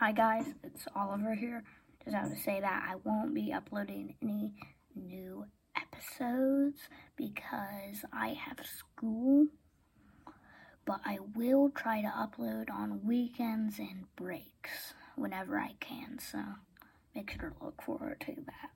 Hi guys, it's Oliver here. Just have to say that I won't be uploading any new episodes because I have school. But I will try to upload on weekends and breaks whenever I can, so make sure to look forward to that.